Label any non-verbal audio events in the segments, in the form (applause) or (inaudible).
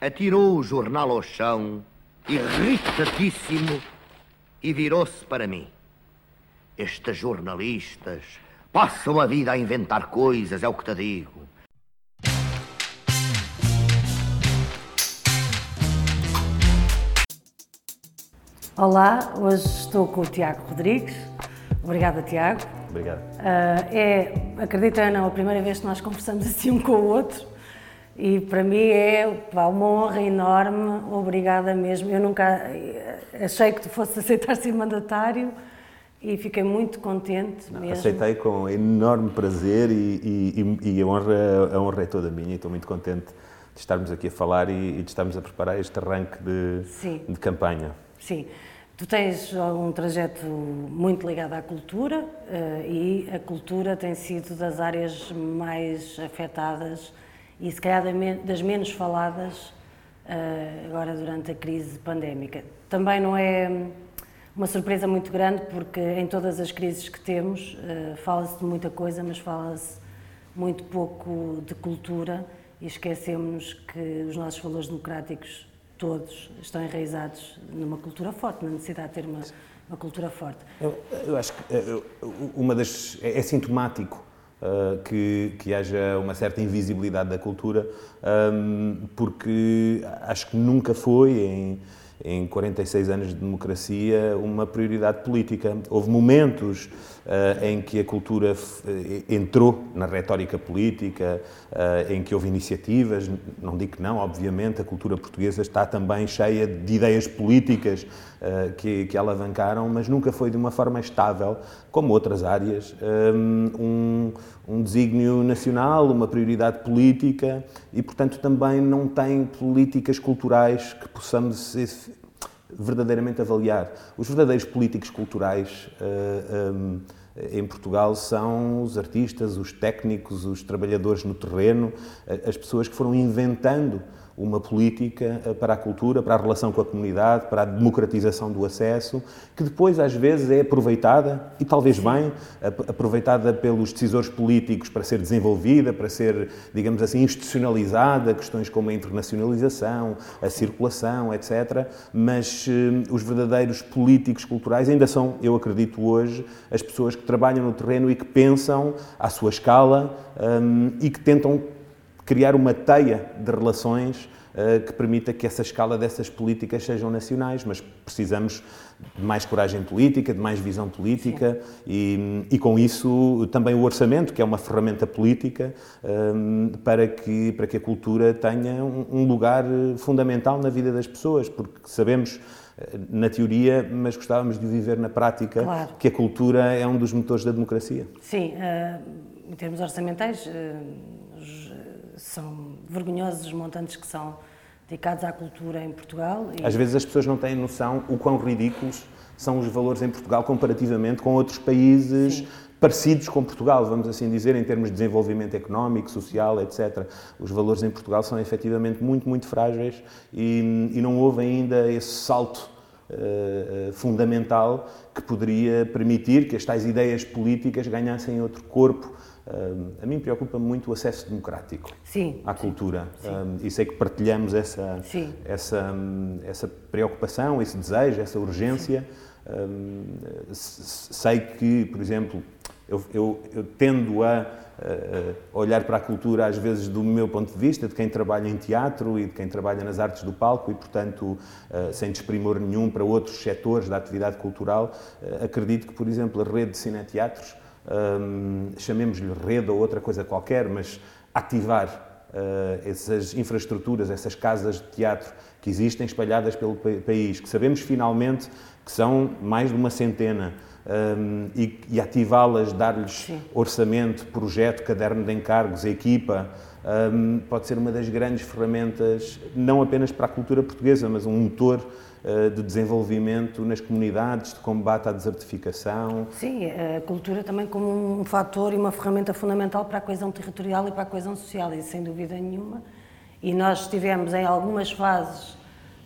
atirou o jornal ao chão, irritadíssimo, e virou-se para mim. Estes jornalistas passam a vida a inventar coisas, é o que te digo. Olá, hoje estou com o Tiago Rodrigues. Obrigada, Tiago. Obrigado. Uh, é, acredita ou não, a primeira vez que nós conversamos assim um com o outro e para mim é pá, uma honra enorme, obrigada mesmo. Eu nunca eh, achei que tu fosse aceitar ser mandatário e fiquei muito contente não, mesmo. Aceitei com enorme prazer e, e, e, a, honra, a honra é toda minha e estou muito contente de estarmos aqui a falar e, e de estarmos a preparar este arranque de, de campanha. Sim. Tu tens um trajeto muito ligado à cultura uh, e a cultura tem sido das áreas mais afetadas e se calhar das menos faladas uh, agora durante a crise pandémica. Também não é uma surpresa muito grande porque em todas as crises que temos uh, fala-se de muita coisa, mas fala-se muito pouco de cultura e esquecemos que os nossos valores democráticos todos estão enraizados numa cultura forte, na necessidade de ter uma, uma cultura forte. Eu, eu acho que eh, uma das é, é sintomático uh, que, que haja uma certa invisibilidade da cultura, um, porque acho que nunca foi em em 46 anos de democracia, uma prioridade política. Houve momentos uh, em que a cultura eh, entrou na retórica política, uh, em que houve iniciativas, não digo que não, obviamente, a cultura portuguesa está também cheia de ideias políticas uh, que, que alavancaram, mas nunca foi de uma forma estável, como outras áreas, um, um desígnio nacional, uma prioridade política e, portanto, também não tem políticas culturais que possamos verdadeiramente avaliar. Os verdadeiros políticos culturais uh, eh, um, em Portugal são os artistas, os técnicos, os trabalhadores no terreno, as pessoas que foram inventando uma política eh, para a cultura, para a relação com a comunidade, para a democratização do acesso, que depois às vezes é aproveitada, e talvez bem, aproveitada pelos decisores políticos para ser desenvolvida, para ser, digamos assim, institucionalizada, questões como a internacionalização, a circulação, etc. Mas uh, os verdadeiros políticos culturais ainda são, eu acredito hoje, as pessoas que trabalham no terreno e que pensam à sua escala um, e que tentam criar uma teia de relações uh, que permita que essa escala dessas políticas sejam nacionais, mas precisamos de mais coragem política, de mais visão política e, e, com isso também o orçamento, que é uma ferramenta política um, eh, para, que, para que a cultura tenha um, lugar fundamental na vida das pessoas, porque sabemos eh, na teoria, mas gostávamos de viver na prática, claro. que a cultura é um dos motores da democracia. Sim, em termos orçamentais, são vergonhosos os montantes que são dedicados à cultura em Portugal. E... Às vezes as pessoas não têm noção o quão ridículos são os valores em Portugal comparativamente com outros países Sim. parecidos com Portugal, vamos assim dizer, em termos de desenvolvimento económico, social, etc. Os valores em Portugal são efetivamente muito, muito frágeis e, e não houve ainda esse salto uh, fundamental que poderia permitir que as tais ideias políticas ganhassem outro corpo a mim preocupa muito o acesso democrático sim, à cultura. Sim. Um, e sei que partilhamos essa, essa, essa preocupação, esse desejo, essa urgência. Um, sei que, por exemplo, eu, eu, eu tendo a olhar para a cultura às vezes do meu ponto de vista, de quem trabalha em teatro e de quem trabalha nas artes do palco e, portanto, sem desprimor nenhum para outros setores da atividade cultural, acredito que, por exemplo, a rede de cineteatros chamemos-lhe rede ou outra coisa qualquer, mas ativar uh, essas infraestruturas, essas casas de teatro que existem espalhadas pelo país, que sabemos finalmente que são mais de uma centena, um, e, e ativá-las, dar-lhes orçamento, projeto, caderno de encargos, equipa, um, pode ser uma das grandes ferramentas, não apenas para a cultura portuguesa, mas um motor de desenvolvimento nas comunidades, de combate à desertificação. Sim, a cultura também como um fator e uma ferramenta fundamental para a coesão territorial e para a coesão social, isso sem dúvida nenhuma. E nós estivemos em algumas fases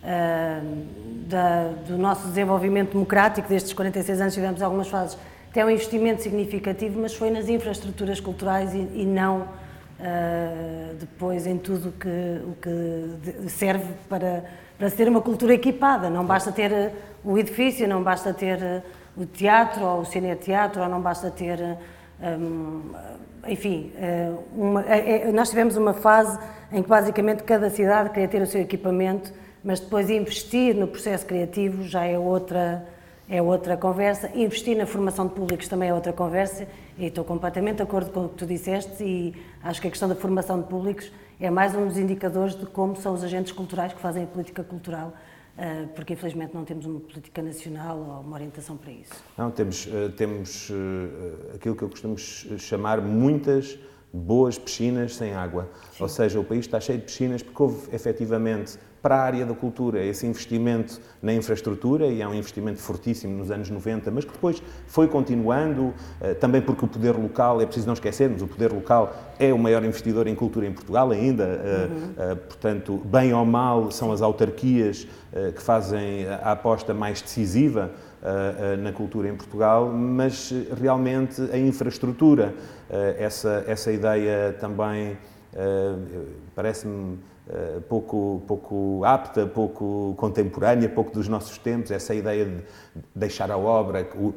uh, da, do nosso desenvolvimento democrático, destes 46 anos tivemos algumas fases, tem um investimento significativo, mas foi nas infraestruturas culturais e, e não uh, depois em tudo que, o que serve para, para ser uma cultura equipada. Não basta ter o edifício, não basta ter o teatro ou o cine-teatro, ou não basta ter. Um, enfim, uma, nós tivemos uma fase em que basicamente cada cidade queria ter o seu equipamento, mas depois investir no processo criativo já é outra é outra conversa. Investir na formação de públicos também é outra conversa e estou completamente de acordo com o que tu disseste e acho que a questão da formação de públicos é mais um dos indicadores de como são os agentes culturais que fazem a política cultural, eh, porque infelizmente não temos uma política nacional ou uma orientação para isso. Não, temos, eh, temos eh, aquilo que eu costumo chamar muitas boas piscinas sem água. Sim. Ou seja, o país está cheio de piscinas porque houve efetivamente para a área da cultura, esse investimento na infraestrutura, e é um investimento fortíssimo nos anos 90, mas que depois foi continuando, eh, também porque o poder local, é preciso não esquecermos, o poder local é o maior investidor em cultura em Portugal ainda, uhum. Portanto, bem ou mal, são as autarquias que fazem a aposta mais decisiva na cultura em Portugal, mas realmente a infraestrutura, essa, essa ideia também parece-me pouco, pouco apta, pouco contemporânea, pouco dos nossos tempos, essa ideia de deixar a obra, o,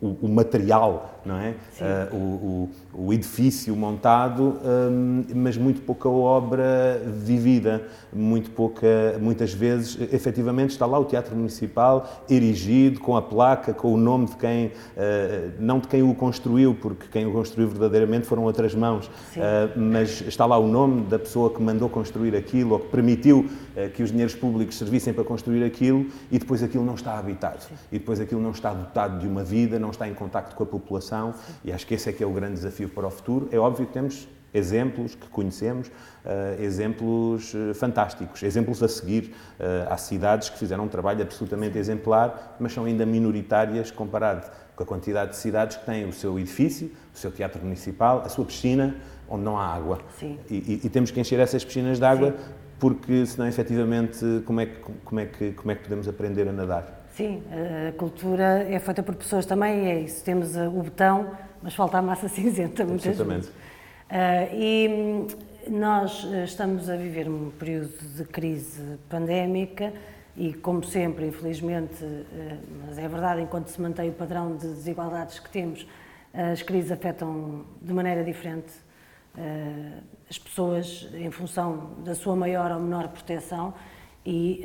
o, o material, não é? Uh, o, o, edifício montado, um, mas muito pouca obra vivida, muito pouca, muitas vezes, efetivamente, está lá o Teatro Municipal erigido, com a placa, com o nome de quem, uh, não de quem o construiu, porque quem o construiu verdadeiramente foram outras mãos, uh, mas está lá o nome da pessoa que mandou construir aquilo, ou que permitiu que os dinheiros públicos servissem para construir aquilo, e depois aquilo não está habitado. Sim e depois aquilo não está dotado de uma vida, não está em contacto com a população e acho que esse é que é o grande desafio para o futuro. É óbvio que temos exemplos que conhecemos, uh, exemplos uh, fantásticos, exemplos a seguir. Uh, há cidades que fizeram um trabalho absolutamente exemplar, mas são ainda minoritárias comparado com a quantidade de cidades que têm o seu edifício, o seu teatro municipal, a sua piscina, onde não há água. E, e, e, temos que encher essas piscinas de água, Sim. porque senão, efetivamente, como é, que, como, é que, como é que podemos aprender a nadar? Sim, a cultura é feita por pessoas também, é isso. Temos o botão, mas falta a massa (laughs) cinzenta muitas Absolutamente. vezes. Uh, e hum, nós eh, estamos a viver um período de crise pandémica e, como sempre, infelizmente, mas é verdade, enquanto se mantém o padrão de desigualdades que temos, as crises afetam de maneira diferente as pessoas em função da sua maior ou menor proteção e,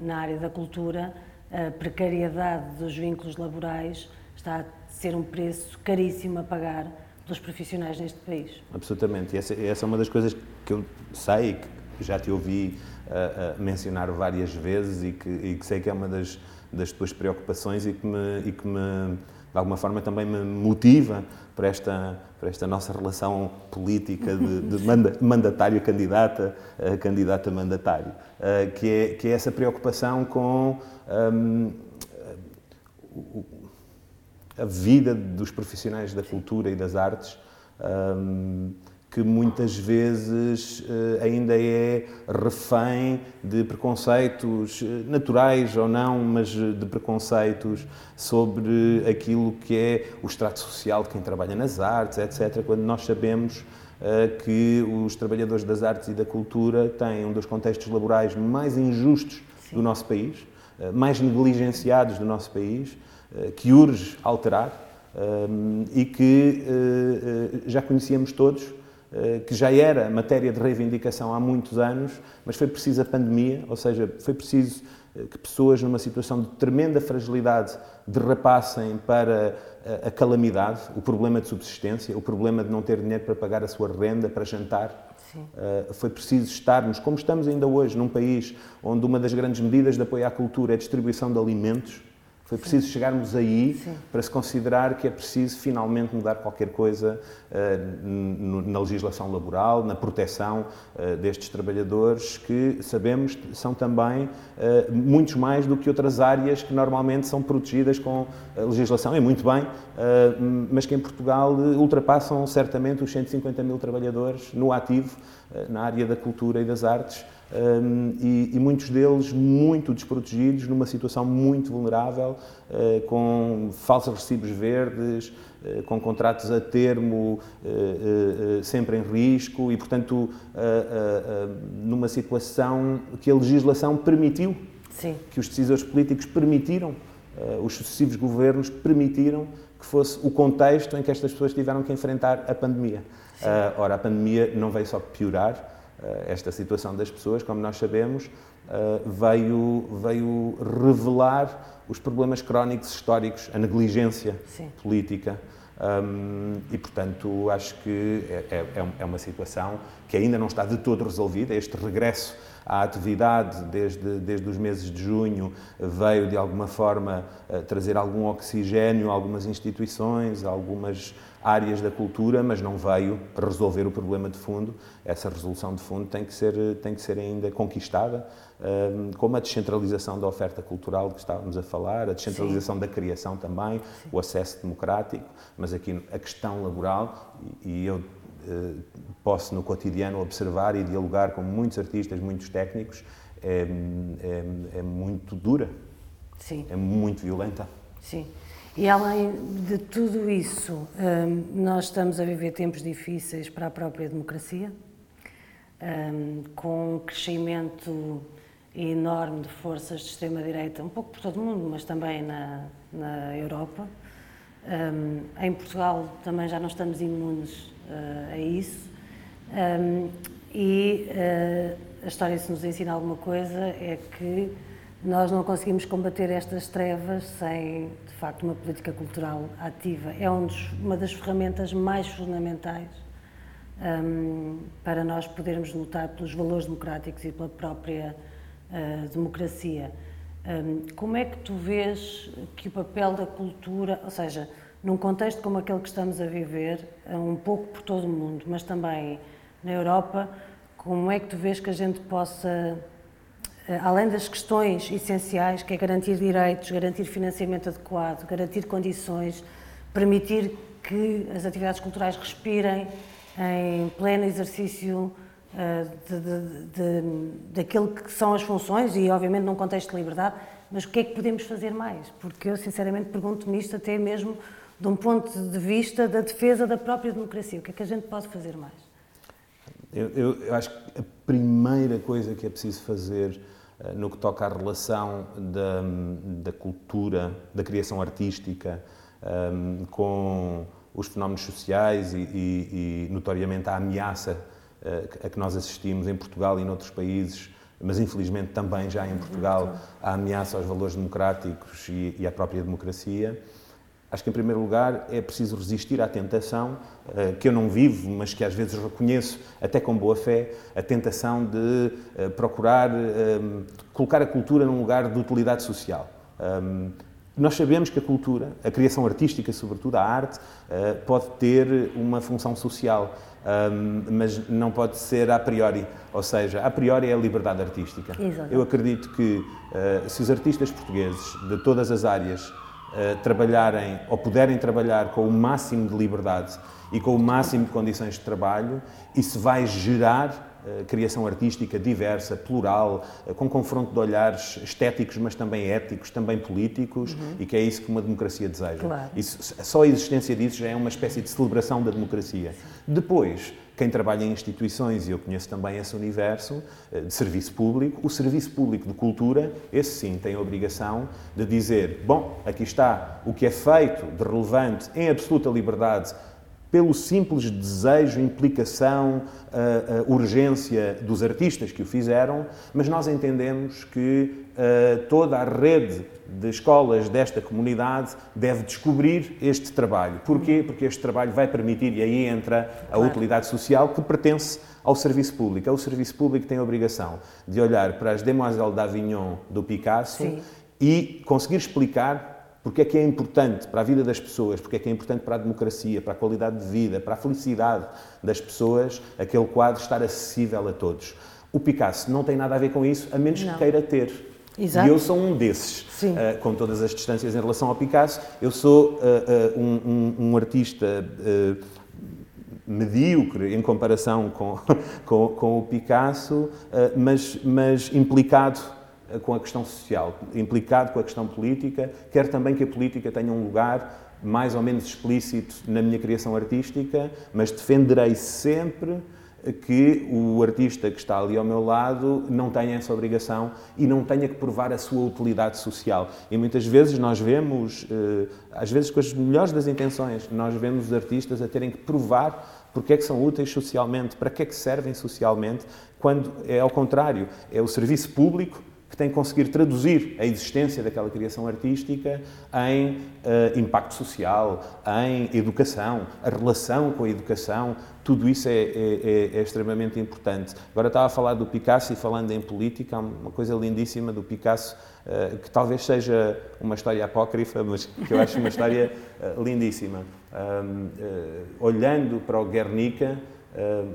na área da cultura, a precariedade dos vínculos laborais está a ser um preço caríssimo a pagar pelos profissionais neste país. Absolutamente. Essa, essa é uma das coisas que eu sei, que já te ouvi uh, uh, mencionar várias vezes e que, e que, sei que é uma das, das tuas preocupações e que me, e que me de alguma forma também me motiva para esta, para esta nossa relação política de, de (laughs) mandatário-candidata, uh, candidata-mandatário, uh, que, é, que é essa preocupação com um, a vida dos profissionais da cultura e das artes. Um, que muitas vezes eh, ainda é refém de preconceitos eh, naturais ou não, mas eh, de preconceitos sobre aquilo que é o extrato social de quem trabalha nas artes, etc. Quando nós sabemos que os trabalhadores das artes e da cultura têm um dos contextos laborais mais injustos Sim. do nosso país, mais negligenciados do nosso país, que urge alterar e que já conhecíamos todos que já era matéria de reivindicação há muitos anos, mas foi preciso a pandemia, ou seja, foi preciso eh, que pessoas numa situação de tremenda fragilidade derrapassem para a calamidade, o problema de subsistência, o problema de não ter dinheiro para pagar a sua renda, para jantar. Uh, foi preciso estarmos, como estamos ainda hoje, num país onde uma das grandes medidas de apoio à cultura é a distribuição de alimentos, foi preciso Sim. chegarmos aí Sim. para se considerar que é preciso finalmente mudar qualquer coisa uh, na legislação laboral, na proteção uh, destes trabalhadores, que sabemos são também uh, muitos mais do que outras áreas que normalmente são protegidas com a legislação, é muito bem, mas que em Portugal ultrapassam certamente os 150 mil trabalhadores no ativo, na área da cultura e das artes um, e, e, muitos deles muito desprotegidos, numa situação muito vulnerável, uh, com falsos recibos verdes, uh, com contratos a termo uh, sempre em risco e, portanto, numa situação que a legislação permitiu, Sim. que os decisores políticos permitiram, os sucessivos governos permitiram que fosse o contexto em que estas pessoas tiveram que enfrentar a pandemia. ora, a pandemia não veio só piorar, esta situação das pessoas, como nós sabemos, eh, veio, veio revelar os problemas crónicos históricos, a negligência Sim. política. Um, e, portanto, acho que é, é, é, é, uma situação que ainda não está de todo resolvida. Este regresso à atividade, desde, desde os meses de junho, veio de alguma forma eh, trazer algum oxigênio a algumas instituições, a algumas áreas da cultura, mas não veio resolver o problema de fundo. Essa resolução de fundo tem que ser, tem que ser ainda conquistada, como a descentralização da oferta cultural que estávamos a falar, a descentralização Sim. da criação também, Sim. o acesso democrático, mas aqui a questão laboral, e eu posso no cotidiano observar e dialogar com muitos artistas, muitos técnicos, é, é, é muito dura, Sim. é muito violenta. Sim. E além de tudo isso, hum, nós estamos a viver tempos difíceis para a própria democracia, hum, com um crescimento enorme de forças de extrema-direita, um pouco por todo o mundo, mas também na, na Europa. Hum, em Portugal também já não estamos imunes uh, a isso. e uh, a história, se nos ensina alguma coisa, é que nós não conseguimos combater estas trevas sem, de facto, uma política cultural ativa. É um dos, uma das ferramentas mais fundamentais um, para nós podermos lutar pelos valores democráticos e pela própria uh, democracia. Um, como é que tu vês que o papel da cultura, ou seja, num contexto como aquele que estamos a viver, um pouco por todo o mundo, mas também na Europa, como é que tu vês que a gente possa eh, além das questões essenciais, que é garantir direitos, garantir financiamento adequado, garantir condições, permitir que as atividades culturais respirem em pleno exercício de, daquilo que são as funções e, obviamente, num contexto de liberdade, mas o que é que podemos fazer mais? Porque eu, sinceramente, pergunto-me isto até mesmo de um ponto de vista da defesa da própria democracia. O que é que a gente pode fazer mais? Eu, eu, eu acho que a primeira coisa que é preciso fazer eh, no que toca à relação da, da cultura, da criação artística um, com os fenómenos sociais e, e, e notoriamente a ameaça uh, a que nós assistimos em Portugal e noutros países, mas infelizmente também já em Portugal, a ameaça aos valores democráticos e, e à própria democracia. Acho que, em primeiro lugar, é preciso resistir à tentação, uh, que eu não vivo, mas que às vezes reconheço, até com boa fé, a tentação de uh, procurar uh, colocar a cultura num lugar de utilidade social. Um, nós sabemos que a cultura, a criação artística, sobretudo a arte, pode ter uma função social, um, mas não pode ser a priori. Ou seja, a priori é a liberdade artística. Exato. Eu acredito que se os artistas portugueses de todas as áreas trabalharem ou puderem trabalhar com o máximo de liberdade e com o máximo de condições de trabalho, isso vai gerar Uh, criação artística diversa, plural, uh, com confronto de olhares estéticos, mas também éticos, também políticos, uhum. e que é isso que uma democracia deseja. Claro. Isso, só a existência disso já é uma espécie de celebração da democracia. Depois, quem trabalha em instituições, e eu conheço também esse universo, eh, de serviço público, o serviço público de cultura, esse sim tem a obrigação de dizer: bom, aqui está o que é feito de relevante, em absoluta liberdade, pelo simples desejo, implicação, uh, uh, urgência dos artistas que o fizeram, mas nós entendemos que uh, toda a rede de escolas desta comunidade deve descobrir este trabalho. Porquê? Porque este trabalho vai permitir, e aí entra a claro. utilidade social que pertence ao serviço público. É o serviço público que tem a obrigação de olhar para as Demoiselles d'Avignon do Picasso Sim. e conseguir explicar porque é que é importante para a vida das pessoas, porque é que é importante para a democracia, para a qualidade de vida, para a felicidade das pessoas, aquele quadro estar acessível a todos. O Picasso não tem nada a ver com isso, a menos não. que queira ter. Exato. E eu sou um desses, uh, com todas as distâncias em relação ao Picasso. Eu sou uh, uh, um, um, um, artista medíocre em comparação com, (laughs) com, com o Picasso, mas, mas implicado com a questão social, implicado com a questão política, quer também que a política tenha um lugar mais ou menos explícito na minha criação artística, mas defenderei sempre que o artista que está ali ao meu lado não tenha essa obrigação e não tenha que provar a sua utilidade social. E muitas vezes nós vemos, eh, às vezes com as melhores das intenções, nós vemos os artistas a terem que provar porque é que são úteis socialmente, para que é que servem socialmente, quando é ao contrário, é o serviço público que tem que conseguir traduzir a existência daquela criação artística em uh, impacto social, em educação, a relação com a educação, tudo isso é, é, é, é, extremamente importante. Agora estava a falar do Picasso e falando em política, há uma coisa lindíssima do Picasso, uh, que talvez seja uma história apócrifa, mas que eu acho uma história uh, lindíssima. Um, olhando para o Guernica,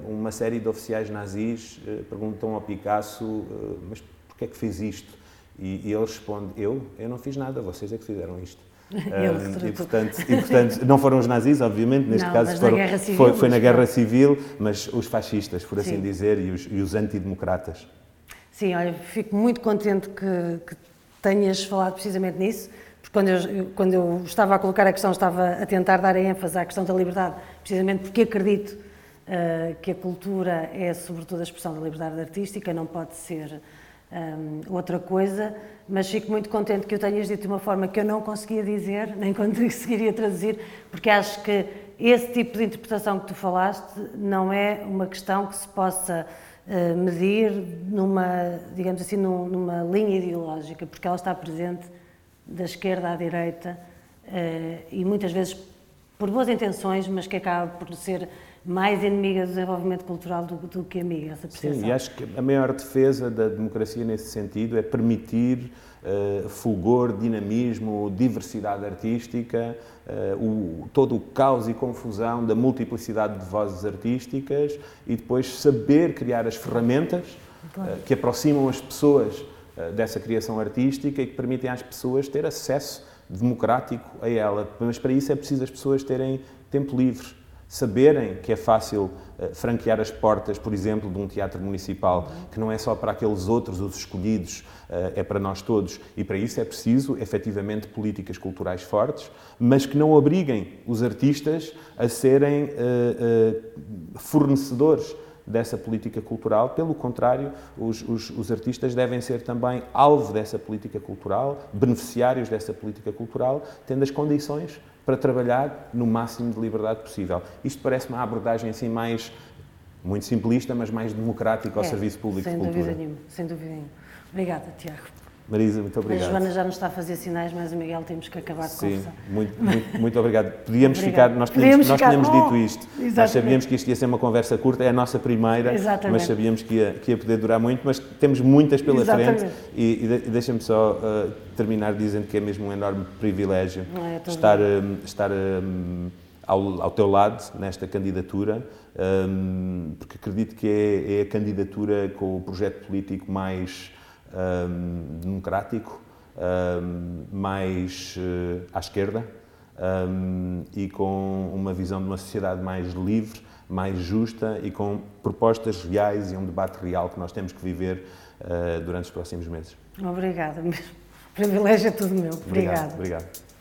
uma série de oficiais nazis perguntam ao Picasso, mas porquê é que fez isto? E, e ele responde, eu? Eu não fiz nada, vocês é que fizeram isto. (laughs) um, e, portanto, e, portanto, não foram os nazis, obviamente, neste não, caso foram, civil, foi, foi na Guerra Civil, mas os fascistas, por assim Sim. dizer, e os, e os antidemocratas. Sim, olha, fico muito contente que, que tenhas falado precisamente nisso, porque quando eu, quando eu estava a colocar a questão, estava a tentar dar a ênfase à questão da liberdade, precisamente porque acredito uh, que a cultura é, sobretudo, a expressão da liberdade artística, não pode ser um, outra coisa, mas fico muito contente que o tenhas dito de uma forma que eu não conseguia dizer, (laughs) nem conseguiria traduzir, porque acho que esse tipo de interpretação que tu falaste não é uma questão que se possa uh, medir numa, digamos assim, num, numa linha ideológica, porque ela está presente da esquerda à direita uh, e muitas vezes por boas intenções, mas que acaba por ser mais inimiga do desenvolvimento cultural do, do que amiga, essa percepção. Sim, e acho que a maior defesa da democracia nesse sentido é permitir uh, fulgor, dinamismo, diversidade artística, uh, o, todo o caos e confusão da multiplicidade de vozes artísticas e depois saber criar as ferramentas claro. uh, que aproximam as pessoas dessa criação artística e que permitem às pessoas ter acesso democrático a ela. Mas para isso é preciso as pessoas terem tempo livre saberem que é fácil uh, franquear as portas, por exemplo, de um teatro municipal, que não é só para aqueles outros, os escolhidos, uh, é para nós todos. E para isso é preciso, efetivamente, políticas culturais fortes, mas que não obriguem os artistas a serem uh, fornecedores dessa política cultural. Pelo contrário, os, os, os, artistas devem ser também alvo dessa política cultural, beneficiários dessa política cultural, tendo as condições para trabalhar no máximo de liberdade possível. Isto parece uma abordagem assim mais, muito simplista, mas mais democrática ao é, serviço público de cultura. Sem dúvida nenhuma, sem dúvida nenhuma. Obrigada, Tiago. Marisa, muito obrigado. A Joana já nos está a fazer sinais, mas o Miguel temos que acabar de Sim, muito, (laughs) muito, muito obrigado. Podíamos ficar, nós tínhamos, nós tínhamos oh, dito isto. Exatamente. Nós sabíamos que isto ia ser uma conversa curta, é a nossa primeira, exatamente. mas sabíamos que ia, que ia poder durar muito, mas temos muitas pela exatamente. frente e, e deixa-me só uh, terminar dizendo que é mesmo um enorme privilégio é, estar, um, estar um, ao, ao teu lado nesta candidatura, um, porque acredito que é, é a candidatura com o projeto político mais um, democrático, um, mais uh, à esquerda um, e com uma visão de uma sociedade mais livre, mais justa e com propostas reais e um debate real que nós temos que viver uh, durante os próximos meses. Obrigada. O privilégio é tudo meu. Obrigado. Obrigado.